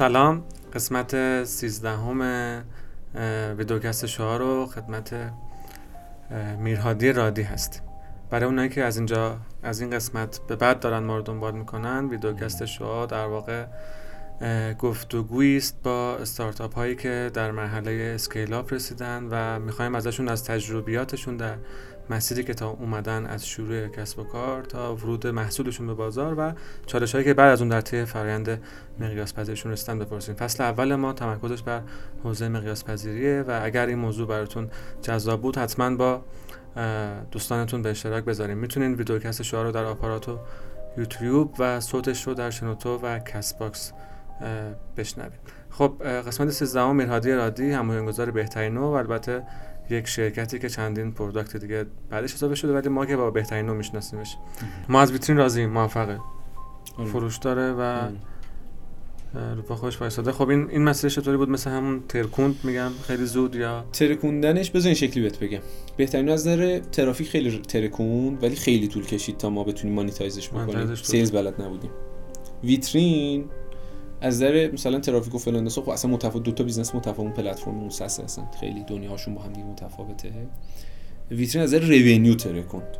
سلام. قسمت سیزدهم ویدیوکست شما رو خدمت میرهادی رادی هست. برای اونایی که از اینجا از این قسمت به بعد دارن ما رو دنبال می‌کنن ویدیوکست شما در واقع گفتگویی است با استارتاپ هایی که در مرحله اسکیل اپ رسیدن و می‌خوایم ازشون از تجربیاتشون در مسیری که تا اومدن از شروع کسب و کار تا ورود محصولشون به بازار و چالش هایی که بعد از اون در طی فرآیند مقیاس پذیریشون رسیدن بپرسیم. فصل اول ما تمرکزش بر حوزه مقیاس پذیریه و اگر این موضوع براتون جذاب بود حتما با دوستانتون به اشتراک بذاریم. می‌تونین videocast شعاع رو در آپارات و یوتیوب و صوتش رو در شنوتو و Castbox بشنوید. خب قسمت 13 میرهادی رادی هم‌بنیان‌گذار بهترینو و البته یک شرکتی که چندین product دیگه بعدش اضافه شده ولی ما که با بهترینو میشناسیمش. ما از ویترین راضییم موفقه. آره. فروش داره و رو پا خودش وایساده خب این این مسئله چطوری بود؟ مثل همون ترکوند میگم خیلی زود یا؟ ترکوندنش این شکلی بهت بگم. بهترینو از نظر ترافیک خیلی ترکوند ولی خیلی طول کشید تا ما بتونیم monetizeش بکنیم. sales بلد نبودیم. ویترین از نظر مثلا ترافیک و فلان خب اصلا متفاوت دو تا business متفاوت پلتفرم موسسه هستن. خیلی دنیاهاشون با هم دیگه متفاوته. ویترین از نظر revenue ترکوند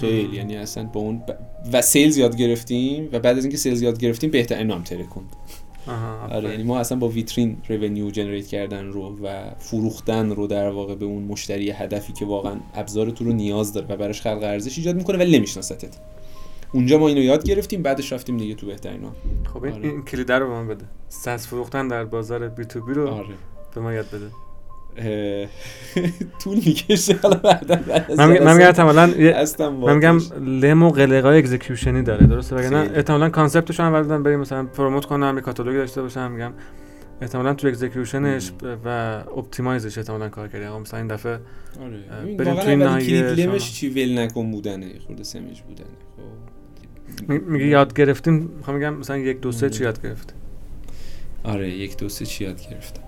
خیلی مم. یعنی اصلا با اون ب... و sales یاد گرفتیم و بعد از اینکه sales یاد گرفتیم بهترینو هم ترکوند آها آره. یعنی ما اصلا با ویترین revenue generate کردن رو و فروختن رو در واقع به اون مشتری هدفی که واقعا ابزار تو رو نیاز داره و براش خلق ارزش ایجاد می‌کنه ولی نمیشناستت اونجا ما اینو یاد گرفتیم بعدش رفتیم دیگه تو بهترین ها خب این, آره. این کلید رو به من بده. راز فروختن در بازار B2B رو آره. به ما یاد بده. طول می‌کشه حالا من میگم- احتمالاً من میگم. لم و قلقای executionی داره درسته؟ وگرنه خیلی. احتمالاً conceptش هم اول بریم مثلا promote کنم یه کاتالوگ داشته باشم میگم احتمالاً تو اکزیکیوشنش و optimizeش احتمالاً کار کردی. آقا مثلا این دفعه آره. بریم توی اولین ناحیه چی؟ ول نکن بودن یه خورده سمج بودنه. خب. میگه یاد گرفتیم. می‌خوام میگم مثلا یک دو سه چی یاد گرفت آره یک دو سه چی یاد گرفتم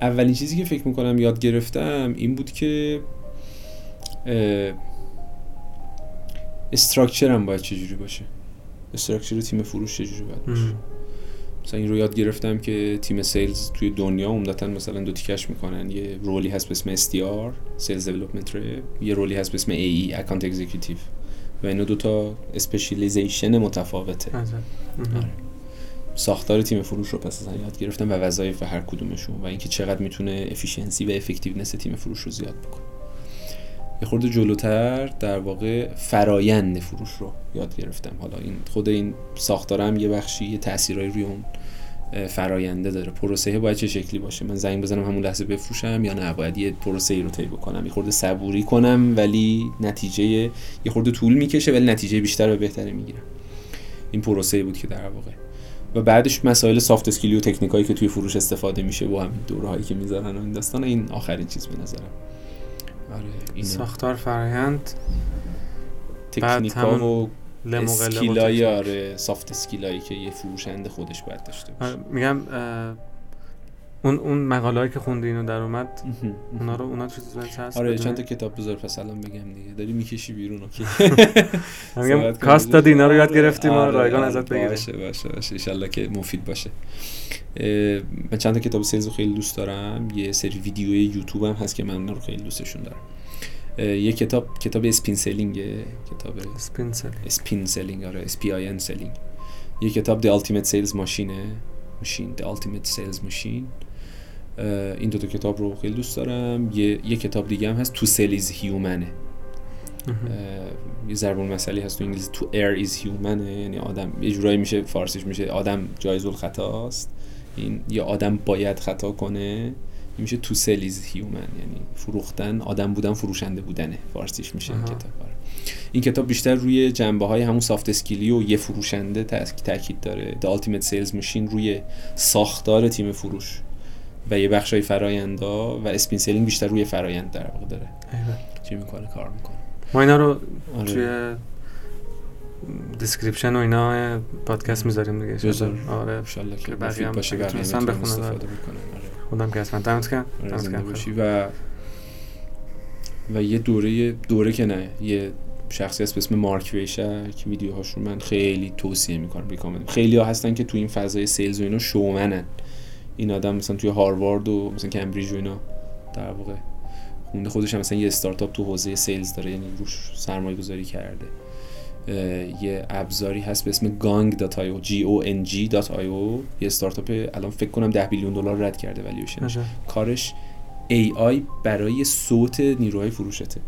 اولین چیزی که فکر می‌کنم یاد گرفتم این بود که structureم باید چجوری باشه. structure تیم فروش چجوری باید باشه. مثلا این رو یاد گرفتم که تیم sales توی دنیا عمدتا مثلا دو تیکش می‌کنن. یه roleی هست به اسم SDR sales development یه roleی هست به اسم AE account executive و اینا دو تا specialization متفاوته. آره. ساختار تیم فروش رو پس از اون یاد گرفتم و وظایف هر کدومشون و اینکه چقدر می‌تونه efficiency و effectiveness تیم فروش رو زیاد بکنه یه خورده جلوتر در واقع فرایند فروش رو یاد گرفتم حالا این خود این ساختارم یه بخشی یه تاثیرایی روی اون فراینده داره. پروسه باید چه شکلی باشه؟ من زنگ بزنم همون لحظه بفروشم یا نه؟ باید یه پروسه ای رو طی بکنم. یه خورده صبوری کنم ولی نتیجه یه خورده طول می‌کشه ولی نتیجه بیشتر و بهتری می‌گیرم. این پروسه ای بود که در واقع. و بعدش مسائل soft skill ی و تکنیکایی که توی فروش استفاده میشه با همین دوره هایی که می‌ذارن و این داستان این آخرین چیز به نظرم. آره این ساختار فرایند تکنیکا و skill ای. آره soft skill ایی که یه فروشنده خودش باید داشته باشه. آره، میگم اون اون مقاله که خوندی اینو در اومد. اونا رو اونا چیز هست آره؟ چند تا کتاب بذار پس الان بگم دیگه. داری می‌کشی بیرون اوکی. من میگم cost دادی اینا رو یاد آره، گرفتیم آره، رایگان آره، ازت بگیریم. باشه باشه باشه. انشالله که مفید باشه. من چند تا کتاب sales رو خیلی دوست دارم. یه سری ویدیوی یوتیوب هم هست که من رو خیلی دوستشون دارم. یه کتاب کتاب SPIN Selling کتاب SPIN Sel SPIN Selling آره S P I N Selling. یه کتاب The Ultimate Sales Machine ماشین Ultimate Sales Machine. اه، این دو تا کتاب رو خیلی دوست دارم. یه, یه کتاب دیگه هم هست Sell is Human. یه ضرب المثلی هست تو انگلیسی تو air is human. یعنی آدم یه جورایی میشه فارسیش میشه آدم جایز الخطاست. این یه آدم باید خطا کنه. میشه تو is human یعنی فروختن آدم بودن فروشنده بودنه فارسیش میشه این. کتاب آره. این کتاب بیشتر روی جنبه های همون سافت اسکیلی و یه فروشنده تاک- تاکید داره The Ultimate Sales Machine روی ساختار تیم فروش و یه بخشای فرایندا و SPIN Selling بیشتر روی فرایند در واقع داره چی می‌کنه کار می‌کنه ما اینا رو آره. توی description و اینا پادکست می‌ذاریم دیگه بذار. آره انشالله که که بقیه هم بخونن. استفاده بکنن آره. خودم که اصلا دمت گرم باشی. و و یه دوره دوره که نه یه شخصی هست به اسم مارک ویشک. ویدیوهاشون من خیلی توصیه می‌کنم recommend خیلی ها هستن که تو این فضای sales و اینا شومنن. این آدم مثلا توی هاروارد و مثلا کمبریج و اینا در واقع خونده خودش هم مثلا یه استارتاپ تو حوزه سیلز داره یعنی روش سرمایه گذاری کرده. یه ابزاری هست به اسم gang.io g o n g.io یه استارتاپ الان فکر کنم 10 بیلیون دلار رد کرده ولیوشنش کارش AI برای صوت نیروهای فروشته.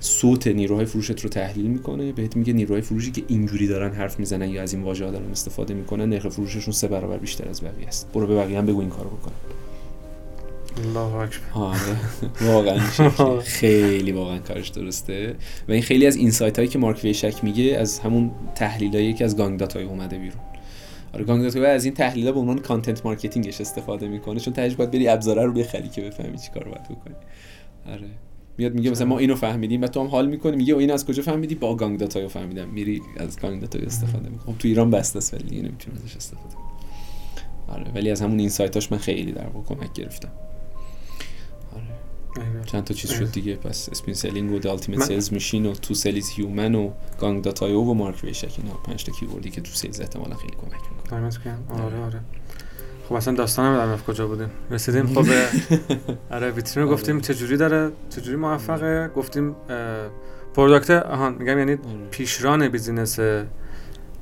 صوت نیروهای فروشت رو تحلیل می‌کنه بهت میگه نیروهای فروشی که اینجوری دارن حرف می‌زنن یا از این واژه دارن استفاده می‌کنن نرخ فروششون سه برابر بیشتر از بقیه است. برو به بقیه هم بگو این کارو بکنن الله آره. واقعا خیلی واقعا کارش درسته. و این خیلی از insight هایی که مارک ویشک میگه از همون تحلیل که از Gong.io اومده بیرون. آره Gong.io از این تحلیل به عنوان content marketing ش استفاده می‌کنه چون تهش باید بری ابزاره رو بخری که بفهمی چی کار باید بکنی. آره. میاد میگه مثلا ما اینو فهمیدیم و تو هم حال می‌کنی میگه این از کجا فهمیدی؟ با Gong.io فهمیدم. میری از Gong.io استفاده می‌کنم تو ایران بسته است ولی نمی‌تونی ازش استفاده آره ولی از همون insight اش من خیلی در واقع کمک گرفتم. چند تا چیز شد دیگه. پس SPIN Selling و Ultimate Sales Machine و To Sell Is Human و Gong.io و مارک ویشک اینا پنج تا keyword ی که تو sales احتمالاً خیلی کمک می‌کنه. آره آره خب اصلا داستانم در کجا بودیم رسیدیم. خب آره ویترین رو گفتیم. چجوری داره چجوری موفقه؟ گفتیم product آهان میگم یعنی پیشران business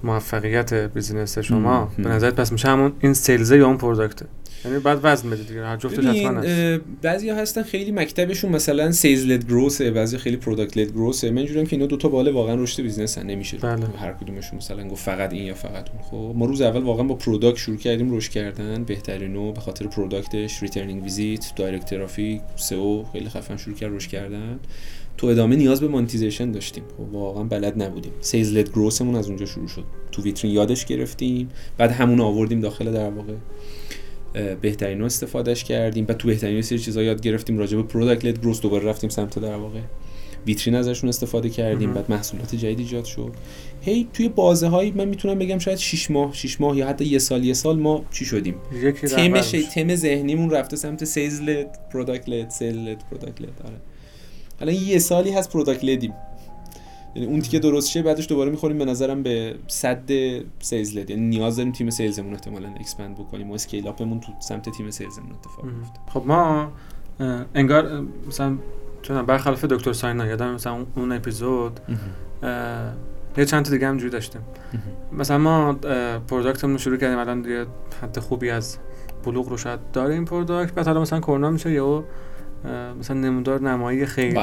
موفقیت business شما. به نظرت پس میشه همون این sales ه یا اون product ه یعنی بعد وزن بدید دیگه. هر جفتش حتما هست. بعضیا هستن خیلی مکتبشون مثلا sales led growth ه بعضی خیلی product led growth ه من جورم که اینا دو تا باله واقعا رشد business نمیشه. بله. هر کدومشون مثلا گفت فقط این یا فقط اون. خب ما روز اول واقعا با product شروع کردیم رشد کردن. بهترینو به خاطر product ش returning visit direct traffic SEO خیلی خفن شروع کرد رشد کردن. تو ادامه نیاز به monetization داشتیم. خب واقعا بلد نبودیم. sales led growth مون از اونجا شروع شد. تو ویترین یادش گرفتیم. بعد همون آوردیم داخل در واقع بهترینو استفاده‌ش کردیم. و تو بهترینو سری چیزا یاد گرفتیم. راجع به product led growth دوباره رفتیم سمت در واقع ویترین ازشون استفاده کردیم. بعد محصولات جدید ایجاد شد. هی توی بازه هایی من می‌تونم بگم شاید 6 ماه 6 ماه یا حتی یه سال یه سال ما چی شدیم؟ تم تم ذهنیمون رفته سمت sales led product led sales led product led آره. الان یه سالی هست product led یم یعنی اون تیکه درست شه بعدش دوباره می‌خوریم به نظرم به سمت sales led یعنی نیاز داریم تیم sales مون احتمالاً expand بکنیم و scale up مون تو سمت تیم sales مون اتفاق بیفته خب ما انگار مثلا چون برخلاف دکتر ساینا یادم مثلا اون اپیزود یه چند تا دیگه همجوری داشتیم. مثلا ما product مون رو شروع کردیم الان دیگه حد خوبی از بلوغ رو شاید داره این product بعد حالا مثلا کرونا میشه یا مثلا نمودار نمایی خیلی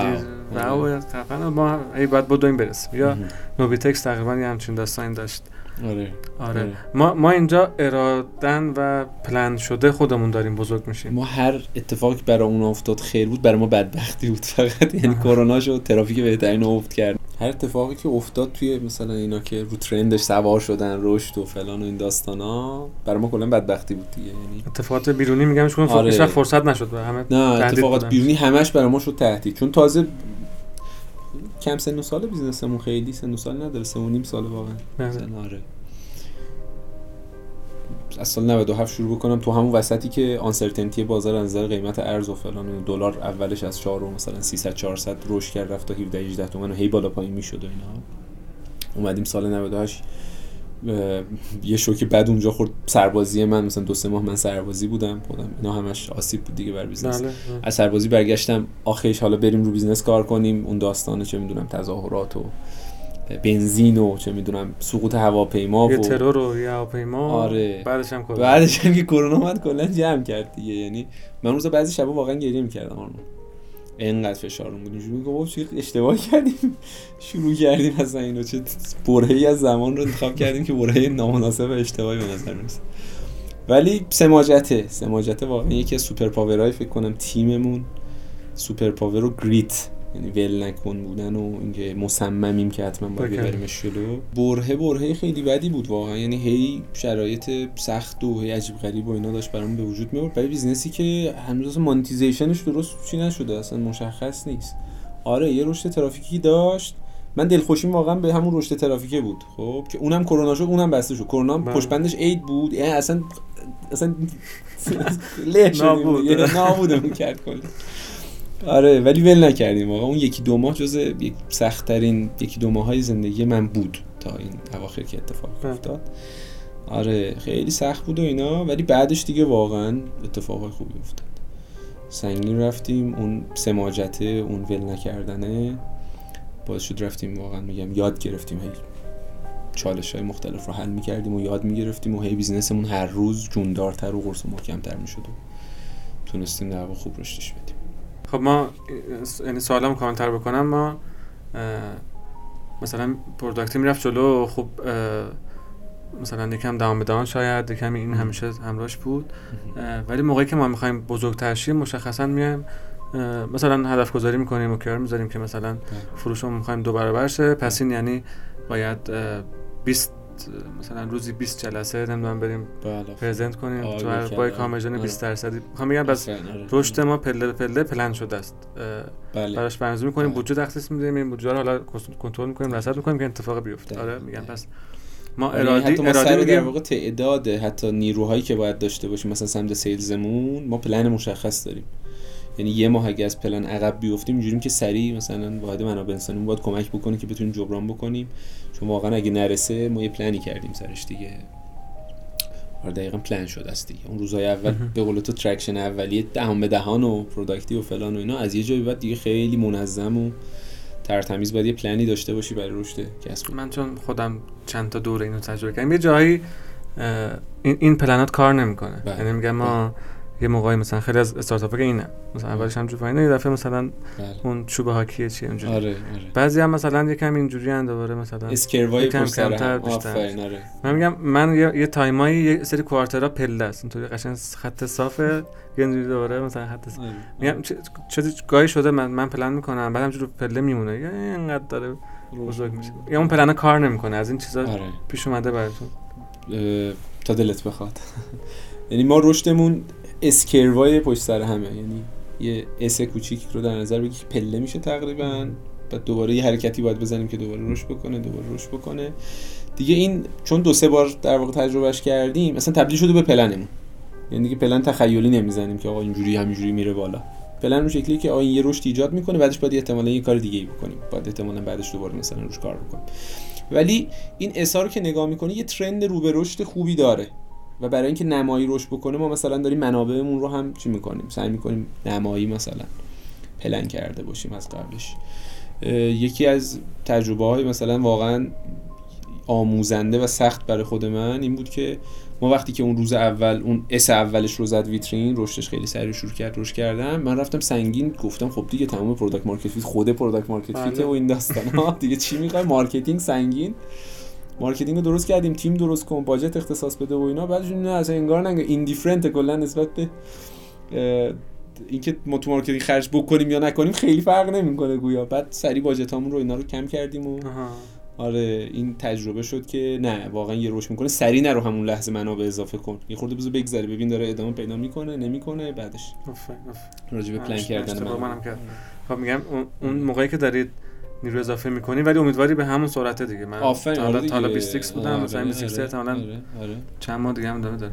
و خفن ما ای باید بدویم برسیم. یا نوبیتکس تقریبا یه همچین داستانی داشت. آره. آره. آره. ما ما اینجا ارادن و پلن شده خودمون داریم بزرگ میشیم. ما هر اتفاقی برای اون افتاد خیر بود برای ما بدبختی بود فقط. یعنی کرونا شد ترافیک بهترینو افت کرد. هر اتفاقی که افتاد توی مثلا اینا که رو trend ش سوار شدن رشد و فلان و این داستانا برای ما کلا بدبختی بود دیگه یعنی اتفاقات بیرونی میگم چون آره. فرصت نشد به همه نه اتفاقات بیرونی همش برای ما شد تهدید. چون تازه کم سن و سال بیزنسمون خیلی سن و سال نداره سه و نیم سال واقعا. آره. از سال 97 شروع بکنم تو همون وسطی که آنسرتنتی بازار از نظر قیمت ارز و فلان دلار اولش از 4 مثلا 300 400 رشد کرد رفت تا 17 18 تومن و هی بالا پایین می‌شد و اینا. اومدیم سال 98 یه شوک بعد اونجا خورد. سربازی من مثلا دو سه ماه من سربازی بودم. خودم اینا همش آسیب بود دیگه برا business بله. از سربازی برگشتم. آخرش حالا بریم رو business کار کنیم. اون داستانه چه می‌دونم تظاهرات و بنزین و چه می‌دونم سقوط هواپیما و ترور و یه هواپیما. آره. بعدش هم کرونا بعدش هم که کرونا اومد کلا جمع کرد دیگه. یعنی من روز بعضی شبا واقعا گریه می‌کردم اون اینقدر فشارون بود اینجوری میگم چه اشتباه کردیم؟ شروع کردیم اصلا اینو چه برهه‌ای از زمان رو انتخاب کردیم که برهه نامناسب اشتباهی به نظر می‌رسه. ولی سماجته. سماجته واقعا یکی از superpower های فکر کنم تیممون. superpower و grit. یعنی ول نکن بودن و اینکه مصممیم که حتما باید ببریم جلو. برهه برهه خیلی بدی بود واقعا. یعنی هی شرایط سخت و هی عجیب غریب و اینا داشت برامون به وجود میورد برای business ی که هنوز monetization ش درست چی نشده اصلا مشخص نیست. آره یه رشد ترافیکی داشت. من دلخوشیم واقعا به همون رشد ترافیکه بود. خب که اونم کرونا شد اونم بسته شد. کرونا بله. پشت بندش عید بود. یعنی اصلا اصلا له شدیم نابودمون کرد کلی. آره ولی ول نکردیم واقعا. اون یکی دو ماه جز یک سختترین یکی دو ماه های زندگی من بود تا این اواخر که اتفاق. افتاد. آره خیلی سخت بود و اینا ولی بعدش دیگه واقعا اتفاقای خوبی افتاد. سنگین رفتیم اون سماجته اون ول نکردنه باعث شد رفتیم واقعا میگم یاد گرفتیم. هی چالش های مختلف رو حل می‌کردیم و یاد می‌گرفتیم و هی business مون هر روز جوندارتر و قرص محکمتر می‌شد و تونستیم در خوب رشدش بدیم. خب ما یعنی سوالمو کاملتر بکنم ما مثلا product ی می‌رفت جلو خب مثلا یکم دهان به دهان شاید یکم این همیشه همراهش بود. ولی موقعی که ما می‌خوایم بزرگتر شیم مشخصا میایم مثلا هدف گذاری می‌کنیم و کار می‌ذاریم که مثلا فروشمون می‌خوایم دو برابر شه. پس این یعنی باید اه، 20 مثلا روزی 20 جلسه نمی‌دونم بریم بله پرزنت کنیم تو بله. با آره. 20 درصدی می‌خوام بگم بس آره. رشد ما پله به پله پلن شده است بله براش برنامه‌ریزی می‌کنیم بله. بودجه تخصیص می‌دیم این بودجه رو حالا کنترل می‌کنیم رصد می‌کنیم که اتفاق بیفته دقیقاً. آره میگم پس ما آره، already حتی ما already در واقع تعداد حتی نیروهایی که باید داشته باشیم مثلا سمت sales مون ما پلن مشخص داریم یعنی یه ماه اگه از پلن عقب بیفتیم اینجوریم که سریع مثلا واحد منابع انسانی باید کمک بکنه که بتونیم جبران بکنیم. چون واقعا اگه نرسه ما یه پلنی کردیم سرش دیگه. آره دقیقا پلن شده است دیگه. اون روزهای اول. به قول تو traction اولیه دهان به دهان و product ی و فلان و اینا از یه جایی بعد دیگه خیلی منظم و ترتمیز باید یه پلنی داشته باشی برای رشد کسب. من چون خودم چند تا دور اینو تجربه کردم یه جایی این این پلنات کار نمی‌کنه. بله. یعنی میگم ما یه موقعی مثلا خیلی از استارتاپ که اینه مثلا اولش هم جو یه دفعه مثلا بله. اون چوب هاکیه چیه اونجوری. آره آره. بعضی هم مثلا یکم اینجوری ان دوباره مثلا اسکروای سر کمتر هم. بیشتر. آره. من میگم من یه, یه تایمایی یه سری کوارترها پله است. اینطوری قشنگ خط صافه یه اینجوری دوباره مثلا خط صاف. میگم چه گاهی شده من من پلن می‌کنم بعد همجوری رو پله میمونه؟ یا اینقدر داره بزرگ میشه. یا اون پلن کار نمی‌کنه از این چیزا آره. پیش اومده براتون. تا دلت بخواد. یعنی ما رشدمون اسکروای پشت سر همه. یعنی یه اس کوچیک رو در نظر بگی که پله میشه تقریبا. بعد دوباره یه حرکتی باید بزنیم که دوباره رشد بکنه دوباره رشد بکنه. دیگه این چون دو سه بار در واقع تجربهش کردیم اصلا تبدیل شده به پلنمون. یعنی دیگه پلن تخیلی نمی‌زنیم که آقا اینجوری همینجوری میره بالا. پلن رو شکلی که آقا این یه رشد ایجاد می‌کنه بعدش باید احتمالاً یه کار دیگه ای بکنیم. بعد احتمالاً بعدش دوباره مثلا روش کار بکنیم. ولی این اسا رو که نگاه می‌کنی یه ترند رو به رشد خوبی داره. و برای اینکه نمایی رشد بکنه ما مثلا داریم منابعمون رو هم چی می‌کنیم؟ سعی می‌کنیم نمایی مثلا پلن کرده باشیم از قبلش. یکی از تجربه های مثلا واقعا آموزنده و سخت برای خود من این بود که ما وقتی که اون روز اول اون S اولش رو زد ویترین رشدش خیلی سریع شروع کرد رشد کردم. من رفتم سنگین گفتم خب دیگه تمام product market fit خود product market fit. و این داستان ها دیگه چی می‌خوای؟ marketing سنگین. marketing رو درست کردیم تیم درست کن budget اختصاص بده و اینا بعدش نه اصلا انگار نه indifferent کلا نسبت به اینکه ما تو marketing خرج بکنیم یا نکنیم خیلی فرق نمی‌کنه گویا بعد سری budget امون رو اینا رو کم کردیم و آها. آره این تجربه شد که نه واقعا یه رشد می‌کنه سری نرو همون لحظه منابع اضافه کن یه خورده بذار بگذره ببین داره ادامه پیدا می‌کنه نمی‌کنه بعدش. راجع به پلن اشت- کردن. منم. خب میگم اون, اون موقعی که دارید نیرو اضافه می‌کنی ولی امیدواری به همون سرعت دیگه. من تا حالا آره تا حالا دیگه. 26 بودم آره، مثلا 26 آره، احتمالاً آره، آره، چند ماه دیگه هم داره. آره.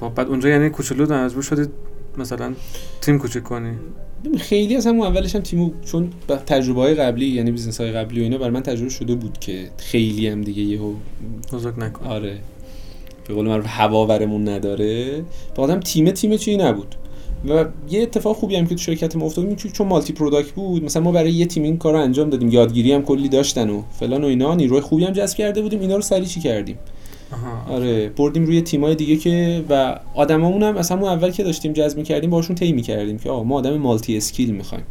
خب بعد اونجا یعنی کوچولو مجبور شدید مثلا تیم کوچیک کنی. خیلی از همون اولش هم تیمو چون با تجربه های قبلی یعنی business های قبلی و اینا بر من تجربه شده بود که خیلی هم دیگه یهو بزرگ نکن. آره. به قول معروف هوا ورمون نداره. بعدم تیم تیم چی نبود. و یه اتفاق خوبی هم که تو شرکت ما افتاد این چون- چون multi product بود مثلا ما برای یه تیم این کار رو انجام دادیم یادگیری هم کلی داشتن و فلان و اینا نیروی خوبی هم جذب کرده بودیم اینا رو سریع چی کردیم؟ آها. آره بردیم روی تیمای دیگه که و آدمامون هم از همون اول که داشتیم جذب کردیم باشون طی می‌کردیم که آقا ما آدم multi skill می‌خوایم.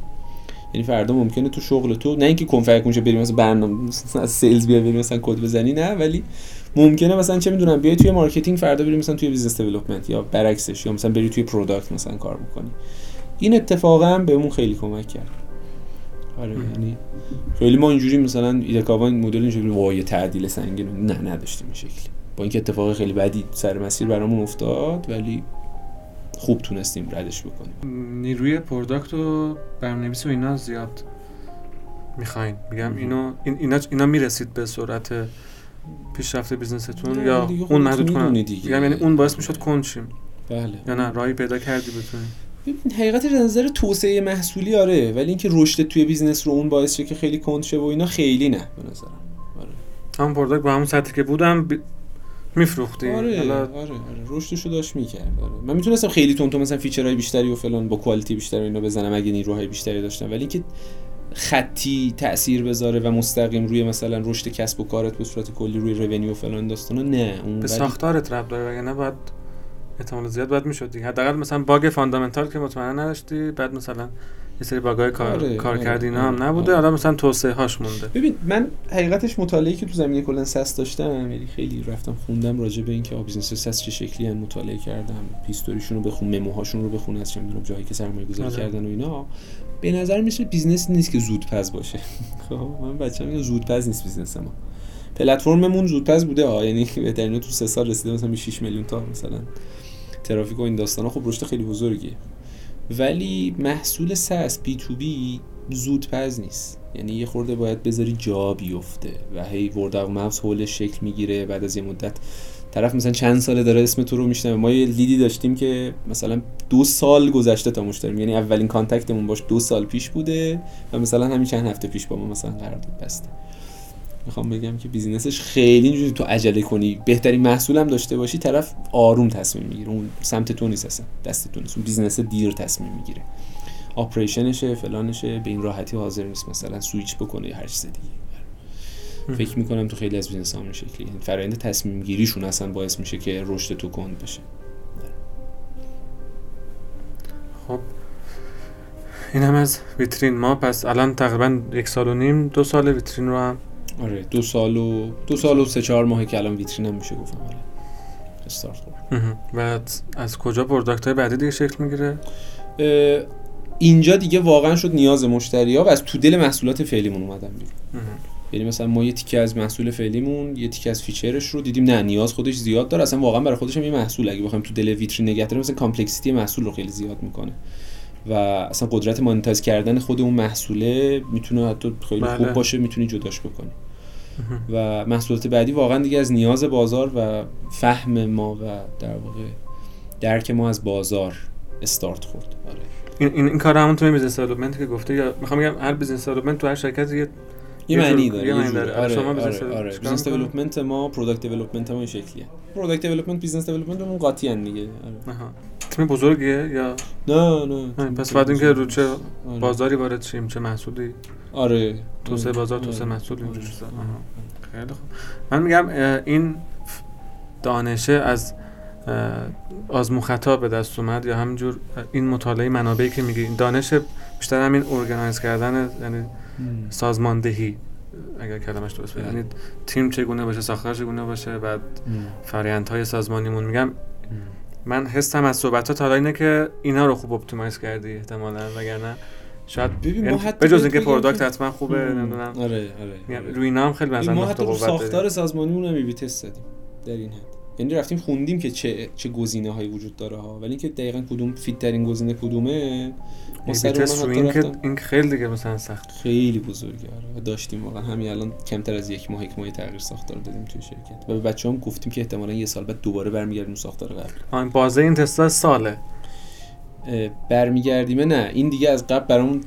یعنی فردا ممکنه تو شغل تو نه اینکه کن فیکون شه بریم مثلا برنامه مثلا از sales بیا بریم مثلا کد بزنی نه ولی ممکنه مثلا چه می‌دونم بیای توی marketing فردا بریم مثلا توی business development یا برعکسش یا مثلا بری توی product مثلا کار بکنی. این اتفاقا هم بهمون خیلی کمک کرد. آره. یعنی خیلی ما اینجوری مثلا ایدکاوا این مدل اینجوری وای تعدیل سنگین. نه نداشتیم این شکلی. با اینکه اتفاق خیلی بدی سر مسیر برامون افتاد ولی خوب تونستیم ردش بکنیم. نیروی product و برنامه‌نویس و اینا زیاد می‌خواین. میگم. اینو این اینا اینا می‌رسید به سرعت پیشرفت business تون یا دیگه اون محدود کننده دیگه. یعنی اون باعث می‌شد کند شیم بله. یا نه؟ راهی پیدا کردی بتونی. حقیقت نظر توسعه محصولی آره. ولی اینکه رشد توی business رو اون باعث شه که خیلی کند شه و اینا خیلی نه به نظرم. آره. هم product با همون سطحی که بودم بی... میفروختی آره آره آره. رشدشو داشت می‌کرد آره. من می‌تونستم خیلی تون تو مثلا feature های بیشتری و فلان با quality بیشتری اینو بزنم اگه نیروهای بیشتری داشتم ولی اینکه خطی تاثیر بذاره و مستقیم روی مثلا رشد کسب و کارت به صورت کلی روی revenue و فلان داستانا نه. اون به ساختارت ربط داره نه باید احتمال زیاد باید می‌شد دیگه. حداقل مثلا bug fundamental که مطمئنا نداشتی بعد مثلا یه سری bug ای کار, آره، کار آره، اینا هم آره، نبوده حالا مثلا توسعه هاش مونده. ببین من حقیقتش مطالعه که تو زمینه کلا SaaS داشتم یعنی خیلی رفتم خوندم راجع به اینکه business SaaS چه شکلی ان مطالعه کردم history شون رو بخون memo هاشون رو بخون از چه می‌دونم جایی که سرمایه گذاری کردن و اینا. به نظر میشه business نیست که زودپز باشه. خب من بچه‌هام میگم زودپز نیست business ما. پلتفرممون زودپز بوده ها یعنی بهترینو تو سه سال رسیده مثلا 6 میلیون تا مثلا ترافیک و این داستانا. خب رشد خیلی بزرگیه. ولی محصول SaaS B2B زودپز نیست. یعنی یه خورده باید بذاری جا بیفته و هی word of mouth حولش شکل می‌گیره. بعد از یه مدت طرف مثلا چند ساله داره اسم تو رو میشنوه. ما یه lead ی داشتیم که مثلا دو سال گذشته تا مشتری یعنی اولین contact مون باش دو سال پیش بوده و مثلا همین چند هفته پیش با ما مثلا قرار بسته. می‌خوام بگم که business ش خیلی اینجوری تو عجله کنی. بهترین محصول هم داشته باشی طرف آروم تصمیم می‌گیره. اون سمت تو نیست اصلا دست تو نیست. اون business دیر تصمیم می‌گیره. operation شه فلانشه به این راحتی حاضر نیست مثلا سویچ بکنه یا هر چیز دیگه. فکر می‌کنم تو خیلی از business ها این شکلی. فرآیند تصمیم گیریشون اصلا باعث میشه که رشد تو کند بشه. خب. این هم از ویترین ما. پس الان تقریبا یک سال و نیم دو سال ویترین رو هم آره دو سال و دو سال و سه چهار ماهه که الان ویترین هم میشه گفتم آره. استارت و از کجا product های بعدی دیگه شکل می‌گیره؟ اینجا دیگه واقعا شد نیاز مشتری ها و از تو دل محصولات فعلیمون اومدن بیرون. یعنی مثلا ما یه تیکه از محصول فعلیمون یه تیکه از feature ش رو دیدیم نه نیاز خودش زیاد داره. اصلا واقعا برای خودش هم یه محصول. اگه بخوایم تو دل ویترین نگه داریم مثلا complexity محصول رو خیلی زیاد می‌کنه. و اصلا قدرت monetize کردن خود اون محصوله می‌تونه حتی خیلی بله. خوب باشه می‌تونی جداش بکنی. و محصولات بعدی واقعا دیگه از نیاز بازار و فهم ما و در واقع درک ما از بازار استارت خورد. آره. این این, این کار همون تو business development که گفته یا می‌خوام بگم هر business development تو هر شرکت یه یه معنی داره یه معنی داره. آره شما آره, آره. business development ما product development ما این شکلیه. product development business development اون قاطی ان دیگه. آره. تیم بزرگیه یا؟ نه نه. پس بعد اینکه رو چه آره. بازاری وارد شیم چه محصولی؟ آره. توسعه بازار توسعه محصول اینجوری خیلی خوب. من میگم این دانشه از آزمون خطا به دست اومد یا همینجور این مطالعه منابعی که میگی دانش بیشتر همین organize کردن یعنی سازماندهی. اگر کلمش درست بگم یعنی تیم چگونه باشه ساختار چگونه باشه بعد های سازمانیمون میگم. من حسم از صحبت هات اینه که اینا رو خوب optimize کردی احتمالاً وگرنه شاید ببین ما یعنی حتی به جز اینکه product حتما خوبه نمی‌دونم. آره آره, آره. روی اینا هم خیلی مثلا ما حتی ساختار سازمانیمون هم بی تست زدیم در این حد. یعنی رفتیم خوندیم که چه چه گزینه هایی وجود داره ها. ولی اینکه دقیقا کدوم fit ترین گزینه کدومه ما سر این که این خیلی دیگه مثلا سخت. خیلی بزرگه آره. داشتیم واقعا. همین الان کمتر از یک ماه یک ماه تغییر ساختار دادیم توی شرکت. و به بچه‌ام گفتیم که احتمالا یه سال بعد دوباره برمیگردیم ساختار قبل. این بازه این تستا ساله. برمیگردیم. نه این دیگه از قبل برامون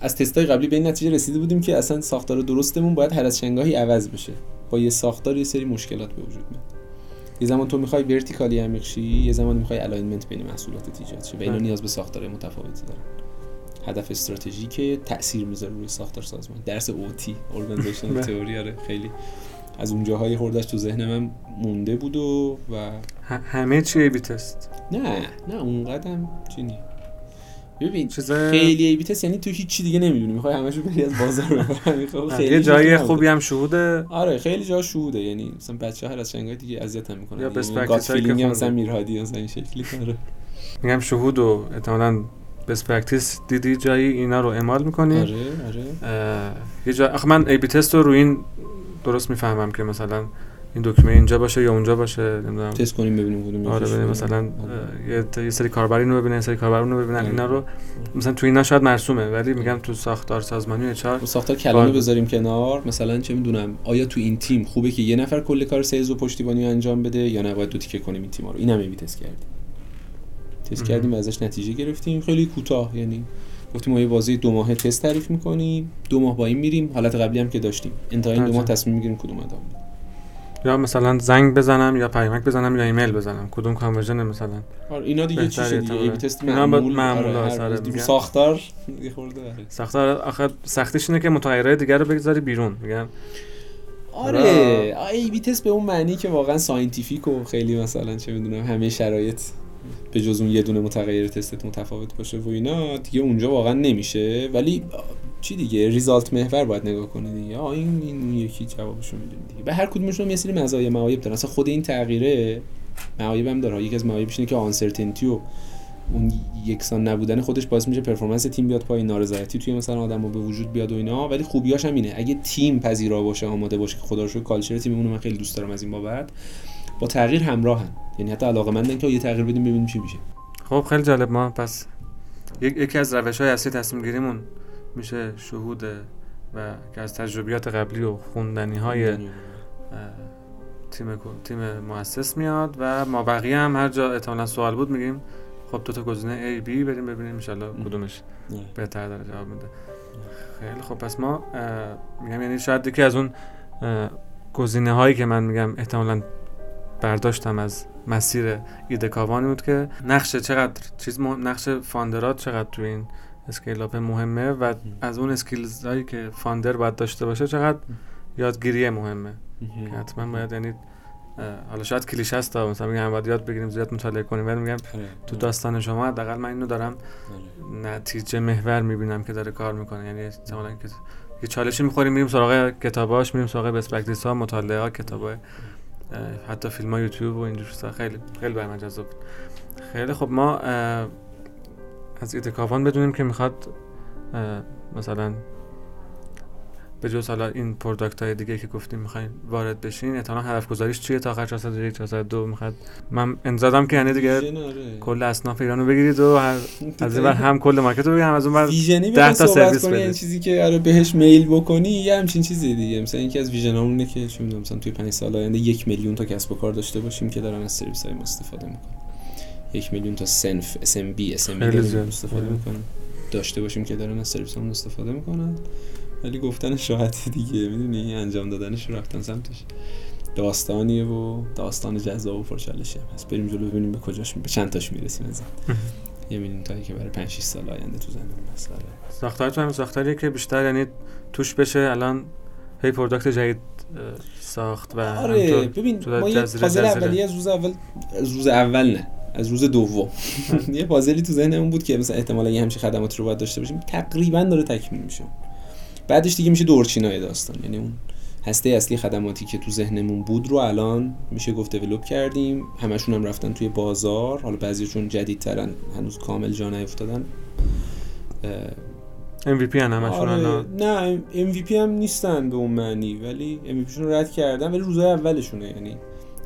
از تستای قبلی به این نتیجه رسیده بودیم که اصلا ساختار درستمون باید هر از چند گاهی عوض بشه. با یه ساختار یه سری مشکلات به وجود میاد. یه زمان تو می‌خوای vertically عمیق شی یه زمان می‌خوای alignment بین محصولات ایجاد شه و اینا نیاز به ساختار متفاوتی دارن. هدف استراتژیک تاثیر می‌ذاره روی ساختار سازمان. درس OT organizational theory آره خیلی. از اون جاهای خوردش تو ذهن من مونده بود و و همه چی ای بی تست نه نه اون قدم چی ببین چیزا خیلی ای بی تست یعنی تو هیچ چی دیگه نمی‌دونی. می‌خوای همشو بری از بازار خیلی جای خوبی هم شهوده آره خیلی جا شهوده یعنی مثلا بچه هر از شنگای دیگه اذیت هم می‌کنن. یا بس یعنی مثلا میرهادی مثلا این شکلی. آره. میگم شهود و احتمالاً بس پرکتیس دیدی جایی اینا رو اعمال می‌کنی. آره آره. یه جا آخه من ای بی تست رو روی این درست می‌فهمم که مثلا این دکمه اینجا باشه یا اونجا باشه نمی‌دونم. تست کنیم ببینیم کدوم آره ببینیم مثلا آره. یه سری کاربری رو ببینن سری کاربر رو ببینن اینا رو مثلا تو اینا شاید مرسومه ولی میگم تو ساختار سازمانی اچ ار ساختار کلمه بذاریم کنار. مثلا چه می‌دونم آیا تو این تیم خوبه که یه نفر کل کار سیلز و پشتیبانی انجام بده یا نباید دو تیکه کنیم این تیم رو. اینم ای تست کردیم. تست کردیم و ازش نتیجه گرفتیم. خیلی کوتاه یعنی گفتیم ما یه بازی دو ماه تست تعریف می‌کنیم؟ دو ماه با این میریم. حالت قبلی هم که داشتیم. انتهای دو ماه تصمیم می‌گیریم کدوم ادامه یا مثلا زنگ بزنم یا پیامک بزنم یا ایمیل بزنم. کدوم conversion مثلا آره اینا دیگه چیشه دیگه A/B test اینا معمول معمول آره،. ساختار یه خورده. ساختار آخه سختیش اینه که متغیرهای دیگر رو بگذاری بیرون میگن. آره A/B test به اون معنی که واقعا scientific و خیلی مثلا چه می‌دونم همه شرایط به جز اون یه دونه متغیر تستت متفاوت باشه و اینا دیگه اونجا واقعا نمیشه. ولی چی دیگه؟ result محور باید نگاه کنی دیگه. آه این این یکی جوابشو می‌دونی دیگه. به هر کدومشون یه سری مزایا معایب دارن. اصلا خود این تغییره معایب هم داره. یکی از معایبش اینه که آنسرتینتی و اون یکسان نبودن خودش باعث میشه پرفورمنس تیم بیاد پایین نارضایتی توی مثلا آدمو به وجود بیاد و اینا. ولی خوبیاش هم اینه. اگه تیم پذیرا باشه آماده باشه که خدا رو کالچر تیم اونو من خیلی دوست دارم از این بابت با تغییر همراهن. یعنی حتی علاقه مندن که یه تغییر بدیم ببینیم چی میشه. خب خیلی جالب. ما پس یک- یکی از روش های اصلی تصمیم گیریمون میشه شهود و که از تجربیات قبلی و خوندنی های تیم تیم مؤسس میاد و ما بقیه هم هر جا احتمالا سوال بود میگیم خب دو تا گزینه A B بریم ببینیم ان. کدومش. بهتر داره جواب میده خیلی خب پس ما میگم یعنی شاید یکی از اون گزینه هایی که من میگم احتمالا برداشتم از مسیر ایده کاوانی بود که نقش چقدر چیز مهم نقش founder ات چقدر تو این scale up مهمه و از اون skills هایی که founder باید داشته باشه چقدر یادگیری مهمه. که حتما باید یعنی حالا شاید کلیشه است مثلا میگم باید یاد بگیریم زیاد مطالعه کنیم ولی میگم آره. تو داستان شما حداقل من اینو دارم آره. نتیجه محور می‌بینم که داره کار می‌کنه. یعنی احتمالاً که یه چالشی می‌خوریم میریم سراغ کتاباش میریم سراغ practice ها مطالعه ها کتاب حتی فیلم ها یوتیوب و اینجور چیزا. خیلی خیلی برای من جذاب بود. خیلی خب ما از ایده کاوان بدونیم که می‌خواد مثلا به جز حالا این product های دیگه که گفتیم می‌خواین وارد بشین احتمالاً هدف گذاریش چیه تا آخر 401 402 می‌خواد من انتظارم که یعنی دیگه آره. کل اصناف ایرانو بگیرید و هر از این بر هم کل market رو بگیرید هم از اون بر vision ی ده ده تا تا سرویس بده. یعنی چیزی که آره بهش میل بکنی یه همچین چیزی دیگه مثلا اینکه از vision اینه که چه می‌دونم مثلا توی 5 سال آینده یک میلیون تا کسب و کار داشته باشیم که دارن از سرویس های ما استفاده می‌کنن یک میلیون تا صنف SMB SMB. استفاده. می‌کنن داشته باشیم که دارن از سرویس هامون استفاده می‌کنن ولی گفتن شاهد دیگه می‌دونی انجام دادنش رفتن سمتش داستانیه و داستان جذاب و پرچالشی هم هست بریم جلو ببینیم به کجاش به چند تاش می‌رسیم از. یه میلیون تایی که برای 5 6 سال آینده تو زندگی مسئله ساختارتون هم ساختاریه که بیشتر یعنی توش بشه الان هی product جدید ساخت و آره ببین ما یه جزیره- پازل جزیره. اولی از روز اول از روز اول نه از روز دوم. یه پازلی تو ذهنمون بود که مثلا احتمالا یه همچین خدماتی رو باید داشته باشیم. تقریبا داره تکمیل میشه. بعدش دیگه میشه دورچینای داستان. یعنی اون هسته اصلی خدماتی که تو ذهنمون بود رو الان میشه گفت دیولپ کردیم. همشون هم رفتن توی بازار. حالا بعضیشون جدیدترن هنوز کامل جا نیفتادن. MVP هن همشون آره نه MVP هم نیستن به اون معنی ولی MVP شون رو رد کردن ولی روزای اولشونه. یعنی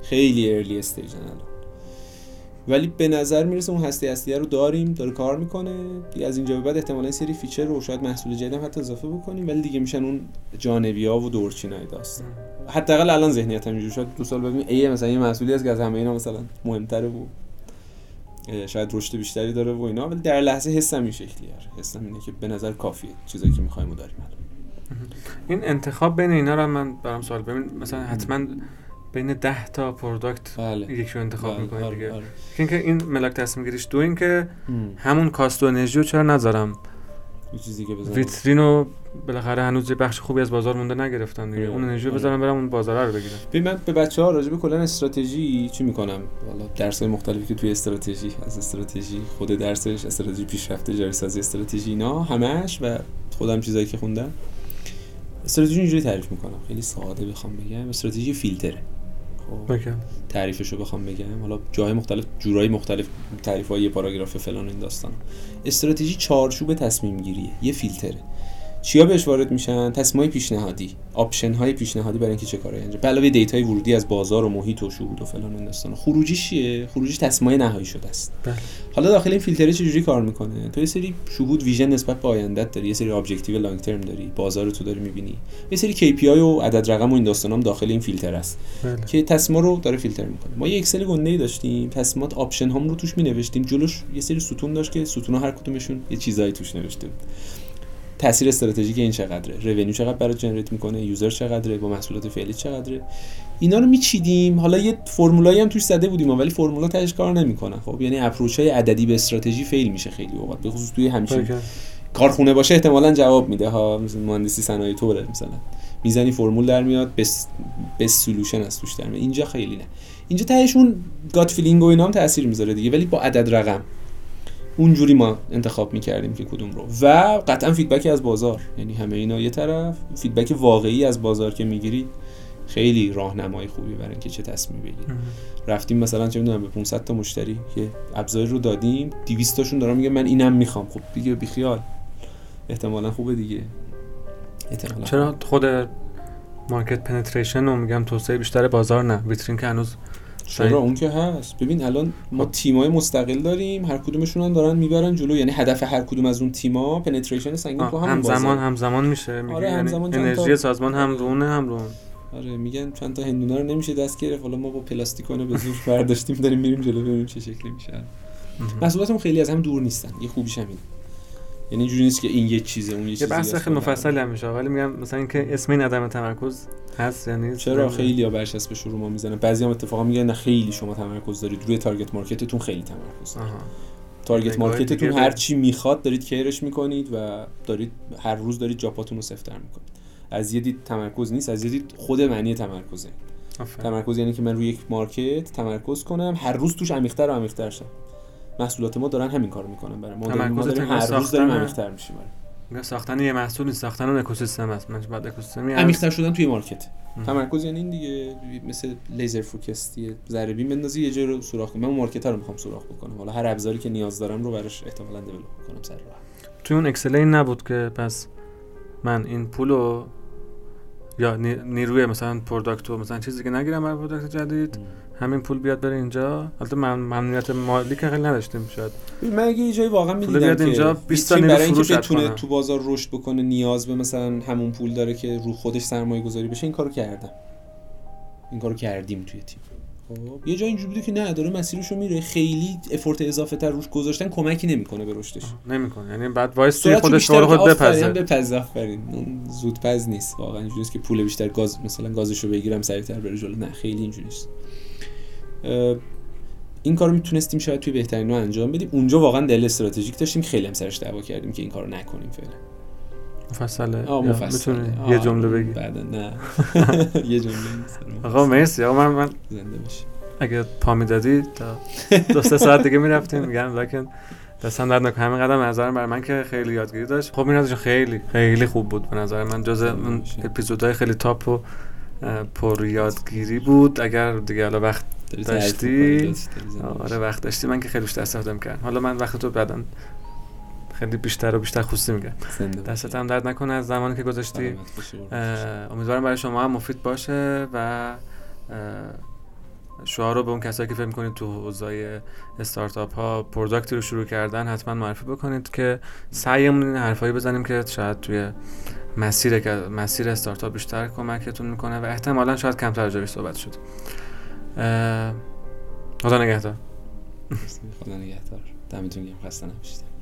خیلی early stage ان الان. ولی به نظر می‌رسه اون هسته اصلیه رو داریم داره کار می‌کنه. دیگه از اینجا به بعد احتمالا سری feature رو شاید محصول جدید هم حتی اضافه بکنیم ولی دیگه میشن اون جانبی ها و دورچینای داستان. حداقل الان ذهنیت هم اینجوری. شاید دو سال ببینیم ای مثلا یه محصولی هست که از همه اینا مثلا مهمتره و شاید رشد بیشتری داره و اینا. ولی در لحظه حسم این شکلیه. حسم اینه که به نظر کافیه چیزایی که می‌خوایم و داریم این انتخاب بین اینا رو من برام سوال ببین مثلا حتما بین 10 تا product بله. یکی رو انتخاب بله، می‌کنید آره، دیگه. آره. که اینکه این ملاک تصمیم گیریش دو این که هم. همون cost و انرژی رو چرا نذارم؟ یه چیزی که بزنم ویترینو بالاخره هنوز یه بخش خوبی از بازار مونده نگرفتن دیگه. آره، اون انرژی رو آره. بذارم برم اون بازار رو بگیرم. ببین من به بچه ها راجع به کلا استراتژی چی می‌کنم؟ حالا درس های مختلفی که توی استراتژی از استراتژی خود درسش استراتژی پیشرفته جاری سازی استراتژی اینا همش و خودم چیزایی که خوندم. استراتژی اینجوری تعریف می‌کنم. خیلی ساده بخوام بگم. استراتژی فیلتره. خب. تعریفش رو بخوام بگم. حالا جای مختلف جورای مختلف تعریف های یه پاراگراف فلان این داستان استراتژی چارچوب تصمیم گیریه یه فیلتره. چیا بهش وارد میشن؟ تصمیمای پیشنهادی. option های پیشنهادی برای اینکه چه کاری انجام علاوه data ی ورودی از بازار و محیط و شهود و فلان و داستان. خروجیش چیه؟ خروجیش تصمیمای نهایی شده است. بله. حالا داخل این فیلتره چجوری کار می‌کنه؟ تو یه سری شهود vision نسبت به آیندت داری یه سری objective long term داری بازار تو داری می‌بینی. یه سری KPI و عدد رقم و این داستانام داخل این فیلتر است. بله. که تصمیم رو داره فیلتر می‌کنه. ما یه اکسل گنده ای داشتیم تصمیمات option هام رو توش مینوشتیم. جلوش یه سری ستون داشت که ستون هر کدومشون یه چیزایی توش نوشته بود. تاثیر استراتژیک این چقدره؟ revenue چقدر برات generate می‌کنه؟ user چقدره؟ با محصولات فعلی چقدره؟ اینا رو میچیدیم. حالا یه فرمولایی هم توش زده بودیم ولی فرمولا تهش کار نمی‌کنه. خب یعنی approach های عددی به استراتژی fail میشه خیلی اوقات به خصوص توی همچین. کارخونه باشه احتمالا جواب میده. ها مثل مهندسی صنایع طوره مثلا. می‌زنی فرمول در میاد best best solution از توش در میاد. اینجا خیلی نه. اینجا تهش اون gut feeling و اینا هم تاثیر می‌ذاره دیگه ولی با عدد رقم. اونجوری ما انتخاب می‌کردیم که کدوم رو. و قطعا feedback ی از بازار. یعنی همه اینا یه طرف. feedback واقعی از بازار که می‌گیری خیلی راهنمای خوبی برای اینکه چه تصمیم بگیری رفتیم مثلا چه می‌دونم به 500 تا مشتری که ابزاری رو دادیم. 200 تاشون دارن میگه من اینم می‌خوام. خب دیگه بیخیال احتمالا خوبه دیگه. احتمالا چرا خود market penetration و میگم توسعه بیشتر بازار نه. ویترین که هنوز چرا؟ اون که هست. ببین الان ما خب. تیمای مستقل داریم هر کدومشون هم دارن می‌برن جلو. یعنی هدف هر کدوم از اون تیما penetration سنگین تو همون همزمان همزمان میشه. میگی آره، یعنی تا- انرژی سازمان هم رو اونه هم رو اون آره میگن چند تا هندونه رو نمیشه دست گرفت. حالا ما با پلاستیکانه به زور برداشتیم داریم میریم جلو ببینیم چه شکلی میشه. محصولاتمون خیلی از هم دور نیستن. یه خوبیش همین یعنی اینجوری نیست که این یه چیزه اون یه یه چیزی بحث. خیلی مفصلی هم میشه ولی میگم مثلا اینکه اسم این عدم تمرکز هست یعنی چرا خیلی ها برچسب شروع ما می‌زنن؟ بعضی هم اتفاقا میگن نه خیلی شما تمرکز دارید. روی target market تون خیلی تمرکز دارید. آها. target market تون هر به- چی می‌خواد دارید care ش می‌کنید و دارید هر روز دارید جاپاتون رو سفتر می‌کنید. از یه دید تمرکز نیست از یه دید خود معنی تمرکزه. آفرین. تمرکز یعنی که من روی یک market تمرکز کنم هر روز توش عمیق‌تر و عمیق‌تر شم. محصولات ما دارن همین کارو می‌کنن برای ما داریم, ما داریم هر روز داریم ساختن- عمیق‌تر میشیم آره. ساختن یه محصول نیست ساختن اون اکوسیستم است من بعد اکوسیستمی هست. عمیق‌تر شدن توی market ام. تمرکز یعنی این دیگه مثل لیزر focus یه ذره بین بندازی یه جای رو سوراخ کنی من market رو می‌خوام سوراخ بکنم حالا هر ابزاری که نیاز دارم رو براش احتمالاً develop می‌کنم سر راه توی اون اکسل این نبود که پس من این پولو یا نی- نیروی مثلا product مثلا چیزی که نگیرم برای product جدید همین پول بیاد بره اینجا؟ البته من محدودیت مالی که خیلی نداشتیم شاید. من اگه یه جایی واقعا می‌دیدم بیاد اینجا یه 20 تا برای اینکه بتونه. تو بازار رشد بکنه نیاز به مثلا همون پول داره که رو خودش سرمایه گذاری بشه این کارو کردم. این کارو کردیم توی تیم. خب یه جا اینجوری بوده که نه داره مسیرشو میره. خیلی effort اضافه تر روش گذاشتن کمکی نمی‌کنه به رشدش. نمی‌کنه. یعنی بعد وایس توی خودش رو خود بپزه. بپز آفرین. اون زودپز نیست. واقعا اینجوری نیست که پول بیشتر گاز مثلا گازشو بگیرم سریعتر بره جلو. نه خیلی اینجوری نیست. اه، این کارو می‌تونستیم شاید توی بهترین نوع انجام بدیم. اونجا واقعا دلیل استراتژیک داشتیم خیلی هم سرش دعوا کردیم که این کارو نکنیم فعلا. مفصله. آه یه جمله بگی. بعدا نه. یه جمله. آقا مرسی. آقا من, من زنده باشی. اگه پا می‌دادی تا دو سه ساعت دیگه می‌رفتیم. میگم لکن دستم درد نکنه. همین قدم نظرم برای من که خیلی یادگیری داشت. خب این خیلی خیلی خوب بود به نظر من. جز اپیزودهای خیلی تاپ و پر یادگیری بود. اگر دیگه حالا وقت داری داشتی؟ آره. وقت داشتی من که خیلی بیشتر استفاده می‌کردم حالا من وقت تو بعدا خیلی بیشتر و بیشتر خصوصی میگم. دستت هم درد نکنه از زمانی که گذاشتی. اه، امیدوارم برای شما هم مفید باشه و شعار رو به اون کسایی که فکر کنید تو حوزه استارتاپ ها پروداکتی رو شروع کردن حتما معرفی بکنید که سعیمون این حرفایی بزنیم که شاید توی مسیر مسیر استارتاپ بیشتر کمکتون می‌کنه و احتمالا شاید کمتر راجعش صحبت شد خدا نگهدار. خدا نگهدار. دمتون گرم. خسته نباشید.